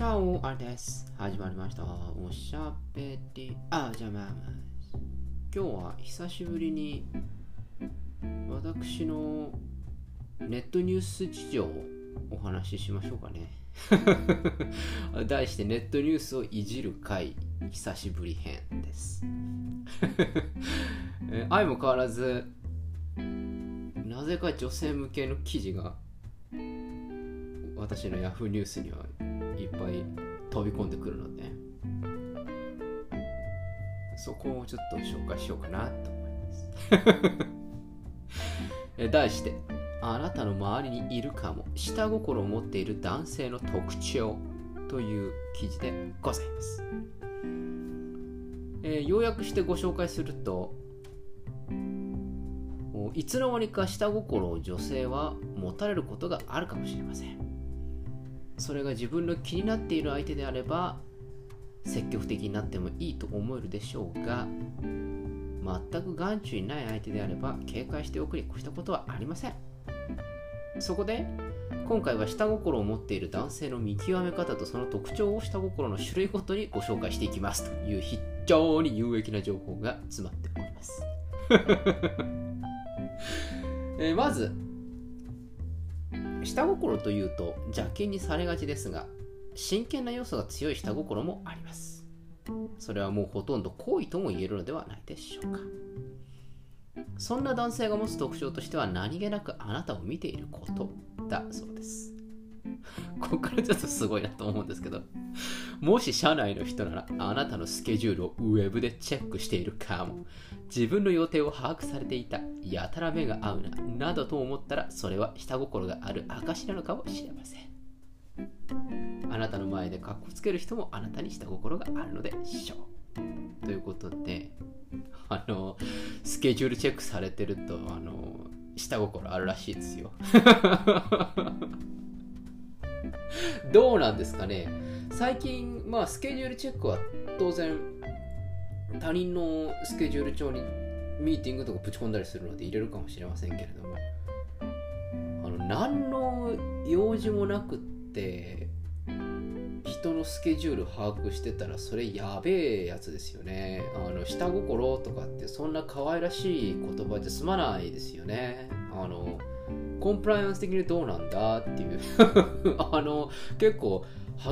チャオあれです。始まりました。おしゃべり。あ、じゃあまあ。今日は久しぶりに私のネットニュース事情をお話ししましょうかね。題してネットニュースをいじる回久しぶり編です。え相も変わらずなぜか女性向けの記事が私の Yahoo ニュースにはっぱい飛び込んでくるのでそこをちょっと紹介しようかなと思います。え題してあなたの周りにいるかも下心を持っている男性の特徴という記事でございます、えー要約してご紹介するといつの間にか下心を女性は持たれることがあるかもしれません。それが自分の気になっている相手であれば積極的になってもいいと思えるでしょうが全く眼中にない相手であれば警戒しておくに越したことはありません。そこで今回は下心を持っている男性の見極め方とその特徴を下心の種類ごとにご紹介していきます。という非常に有益な情報が詰まっております。えまず下心というと邪険にされがちですが真剣な要素が強い下心もあります。それはもうほとんど好意とも言えるのではないでしょうか。そんな男性が持つ特徴としては何気なくあなたを見ていることだそうです。ここからちょっとすごいなと思うんですけど。もし社内の人ならあなたのスケジュールをウェブでチェックしているかも。自分の予定を把握されていたやたら目が合うななどと思ったらそれは下心がある証なのかもしれません。あなたの前でカッコつける人もあなたに下心があるのでしょう。ということであのスケジュールチェックされてるとあの下心あるらしいですよ。どうなんですかね。最近まあスケジュールチェックは当然他人のスケジュール帳にミーティングとかぶち込んだりするので入れるかもしれませんけれども。あの何の用事もなくって人のスケジュール把握してたらそれやべえやつですよね。あの下心とかってそんな可愛らしい言葉で済まないですよね。あのコンプライアンス的にどうなんだっていう。あの結構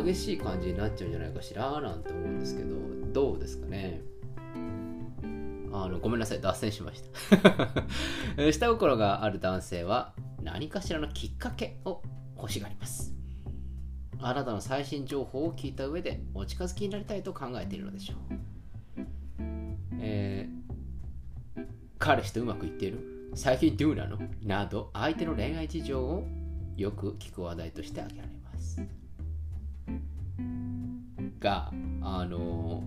激しい感じになっちゃうんじゃないかしらなんて思うんですけどどうですかね。あのごめんなさい。脱線しました。下心がある男性は何かしらのきっかけを欲しがります。あなたの最新情報を聞いた上でお近づきになりたいと考えているのでしょう、えー彼氏とうまくいっている？最近どうなの？など相手の恋愛事情をよく聞く話題として挙げられます。があの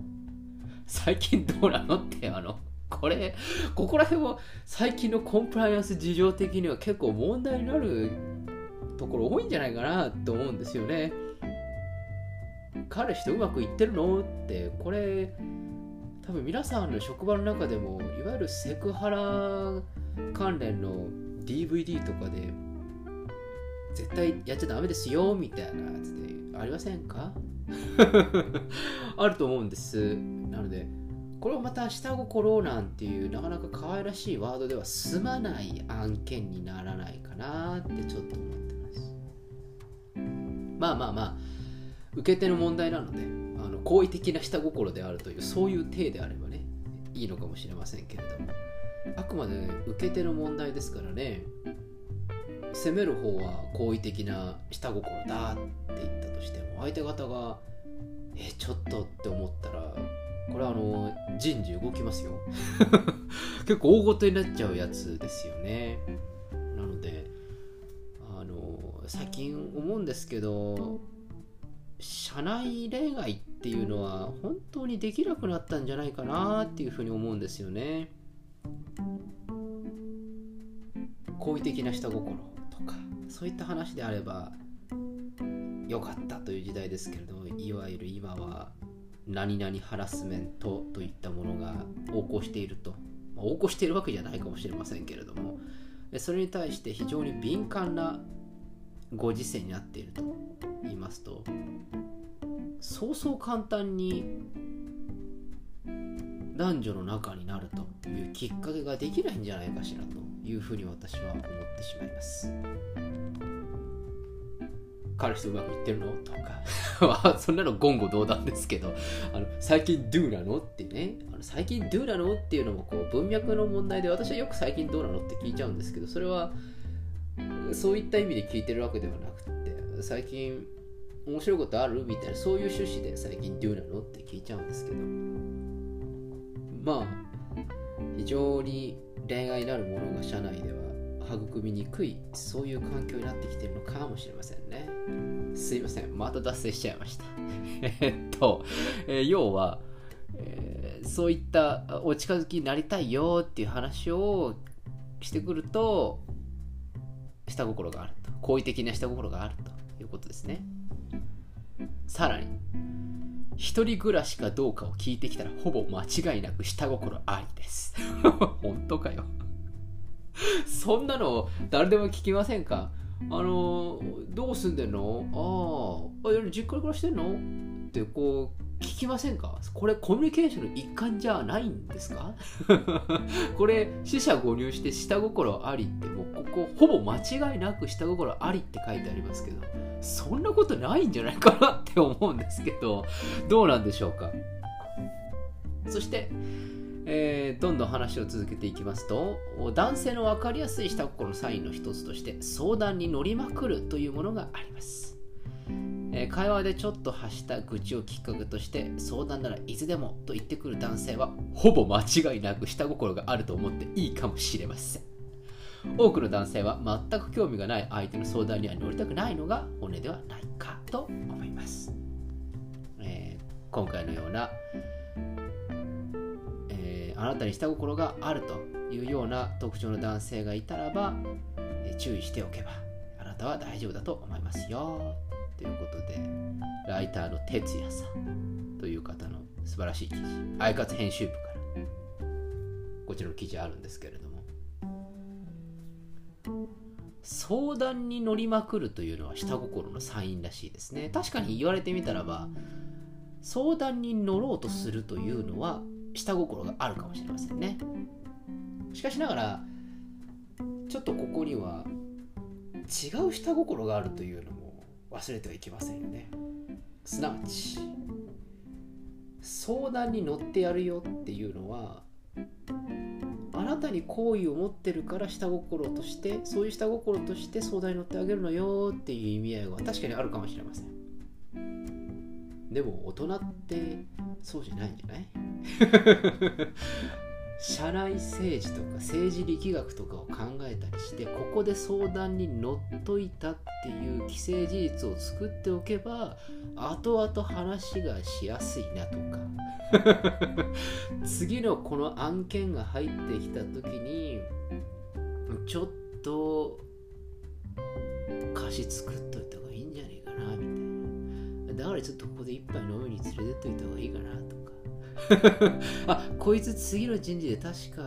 最近どうなのってあのこれここら辺は最近のコンプライアンス事情的には結構問題になるところ多いんじゃないかなと思うんですよね。彼氏とうまくいってるの？ってこれ多分皆さんの職場の中でもいわゆるセクハラ関連の DVD とかで絶対やっちゃダメですよみたいなやつでありませんか？あると思うんです。なのでこれをまた下心なんていうなかなか可愛らしいワードでは済まない案件にならないかなってちょっと思ってます。まあまあまあ受け手の問題なのであの好意的な下心であるというそういう体であればねいいのかもしれませんけれども。あくまで受け手の問題ですからね。責める方は好意的な下心だって言ったとしても相手方がえちょっとって思ったらこれはあの人事動きますよ。結構大ごとになっちゃうやつですよね。なのであの最近思うんですけど社内恋愛っていうのは本当にできなくなったんじゃないかなっていうふうに思うんですよね。好意的な下心とかそういった話であれば良かったという時代ですけれどもいわゆる今は何々ハラスメントといったものが横行していると、まあ、横行しているわけじゃないかもしれませんけれどもそれに対して非常に敏感なご時世になっていると言いますとそうそう簡単に男女の仲になるというきっかけができないんじゃないかしらというふうに私は思ってしまいます。彼氏とうまくいってるの？とか。そんなの言語道断ですけど。あの最近どうなの？ってね。あの最近どうなの？っていうのもこう文脈の問題で私はよく最近どうなの？って聞いちゃうんですけど。それはそういった意味で聞いてるわけではなくて最近面白いことある？みたいなそういう趣旨で最近どうなの？って聞いちゃうんですけど。まあ非常に恋愛なるものが社内では育みにくいそういう環境になってきてるのかもしれませんね。すいません。また脱線しちゃいました。えっと、えー、要は、えー、そういったお近づきになりたいよっていう話をしてくると下心があると。好意的な下心があるということですね。さらに一人暮らしかどうかを聞いてきたらほぼ間違いなく下心ありです。本当かよ。そんなの誰でも聞きませんか？あのどう住んでんの？ああ実家で暮らしてんの？ってこう聞きませんか？これコミュニケーションの一環じゃないんですか？これ死者誤入して下心ありってもうここほぼ間違いなく下心ありって書いてありますけどそんなことないんじゃないかなって思うんですけどどうなんでしょうか？そしてえー、どんどん話を続けていきますと男性の分かりやすい下心のサインの一つとして相談に乗りまくるというものがあります、え、会話でちょっと発した愚痴をきっかけとして相談ならいつでもと言ってくる男性はほぼ間違いなく下心があると思っていいかもしれません。多くの男性は全く興味がない相手の相談には乗りたくないのが本音ではないかと思います、えー、今回のようなえあなたに下心があるというような特徴の男性がいたらばえ注意しておけばあなたは大丈夫だと思いますよ。ということでライターの哲也さんという方の素晴らしい記事アイカツ編集部からこちらの記事あるんですけれども相談に乗りまくるというのは下心のサインらしいですね。確かに言われてみたらば相談に乗ろうとするというのは下心があるかもしれませんね。しかしながらちょっとここには違う下心があるというのも忘れてはいけませんよね。すなわち相談に乗ってやるよっていうのはあなたに好意を持ってるから下心としてそういう下心として相談に乗ってあげるのよっていう意味合いは確かにあるかもしれません。でも大人ってそうじゃないんじゃない？社内政治とか政治力学とかを考えたりしてここで相談に乗っといたっていう既成事実を作っておけば後々話がしやすいなとか。次のこの案件が入ってきた時にちょっと貸し作っといた方がいいんじゃねえかなみたいな。だからちょっとここで一杯飲みに連れてっといた方がいいかなと。か あこいつ次の人事で確か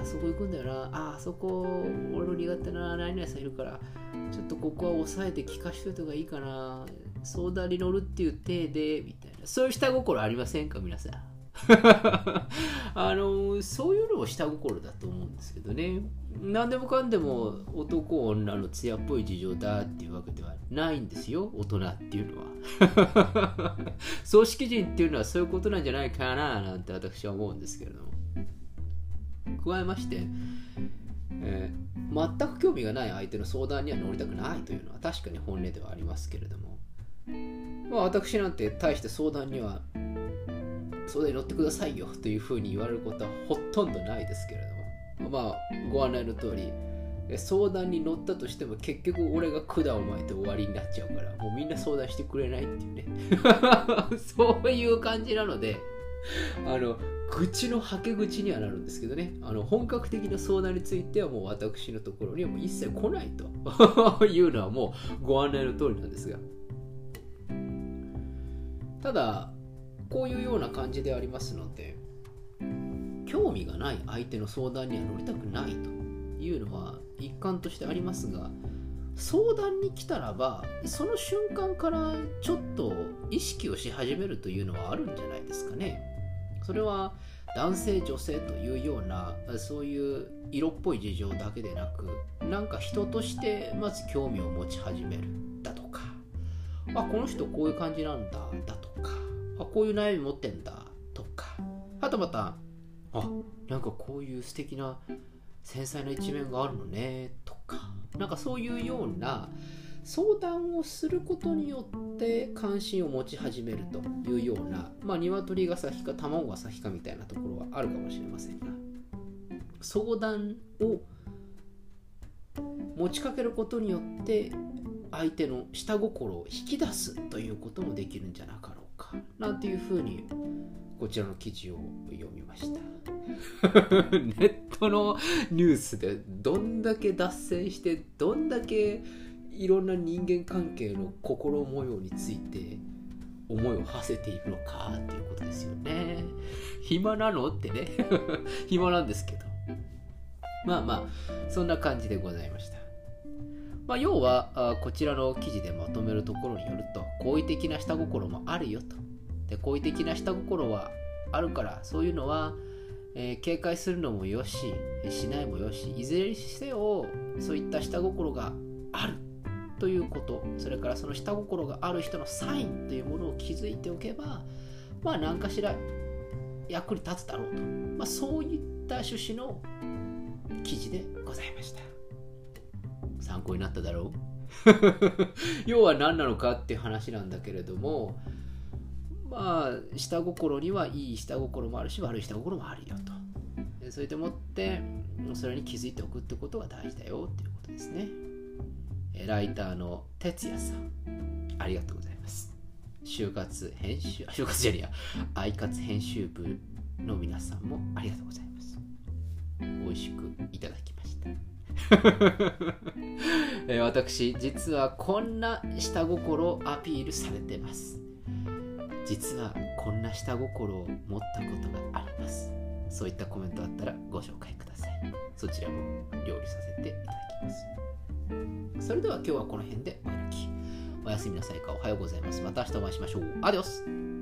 あそこ行くんだよな。ああそこ俺の苦手な何々さんいるからちょっとここは抑えて聞かしといた方がいいかな。相談に乗るっていう体でみたいな。そういう下心ありませんか？皆さん。あのそういうのも下心だと思うんですけどね。何でもかんでも男女の艶っぽい事情だっていうわけではないんですよ。大人っていうのは。組織人っていうのはそういうことなんじゃないかななんて私は思うんですけれども。加えまして、えー、全く興味がない相手の相談には乗りたくないというのは確かに本音ではありますけれども。まあ私なんて大して相談には相談に乗ってくださいよというふうに言われることはほとんどないですけれども、まあ、ご案内の通り、相談に乗ったとしても結局俺が管を巻いて終わりになっちゃうから、もうみんな相談してくれないっていうね。そういう感じなので、あの、愚痴のはけ口にはなるんですけどね、あの本格的な相談についてはもう私のところにはもう一切来ないと いうのはもうご案内の通りなんですが。ただ、こういうような感じでありますので興味がない相手の相談には乗りたくないというのは一環としてありますが相談に来たらばその瞬間からちょっと意識をし始めるというのはあるんじゃないですかね。それは男性女性というようなそういう色っぽい事情だけでなくなんか人としてまず興味を持ち始めるだとかあこの人こういう感じなんだだとかあこういう悩み持ってんだとか。あとまたあ。なんかこういう素敵な繊細な一面があるのねとか。なんかそういうような相談をすることによって関心を持ち始めるというようなまあ鶏が先か卵が先かみたいなところはあるかもしれませんが。相談を持ちかけることによって相手の下心を引き出すということもできるんじゃななんていうふうにこちらの記事を読みました。ネットのニュースでどんだけ脱線してどんだけいろんな人間関係の心模様について思いを馳せているのかっていうことですよね。暇なのってね。暇なんですけど。まあまあそんな感じでございました。まあ、要はこちらの記事でまとめるところによると好意的な下心もあるよと。で好意的な下心はあるからそういうのは、えー、警戒するのもよししないもよしいずれにせよそういった下心がある。ということ。それからその下心がある人のサインというものを気づいておけばまあ何かしら役に立つだろうと、まあ、そういった趣旨の記事でございました。参考になっただろう？要は何なのかっていう話なんだけれどもまあ下心にはいい下心もあるし悪い下心もあるよと。それでもってそれに気づいておくってことが大事だよっていうことですね。ライターの哲也さんありがとうございます。就活編集 就活じゃねえや。アイカツ編集部の皆さんもありがとうございます。美味しくいただきました。え私実はこんな下心をアピールされてます。実はこんな下心を持ったことがあります。そういったコメントあったらご紹介ください。そちらも料理させていただきます。それでは今日はこの辺でお開き。おやすみなさいか。おはようございます。また明日お会いしましょう。アディオス。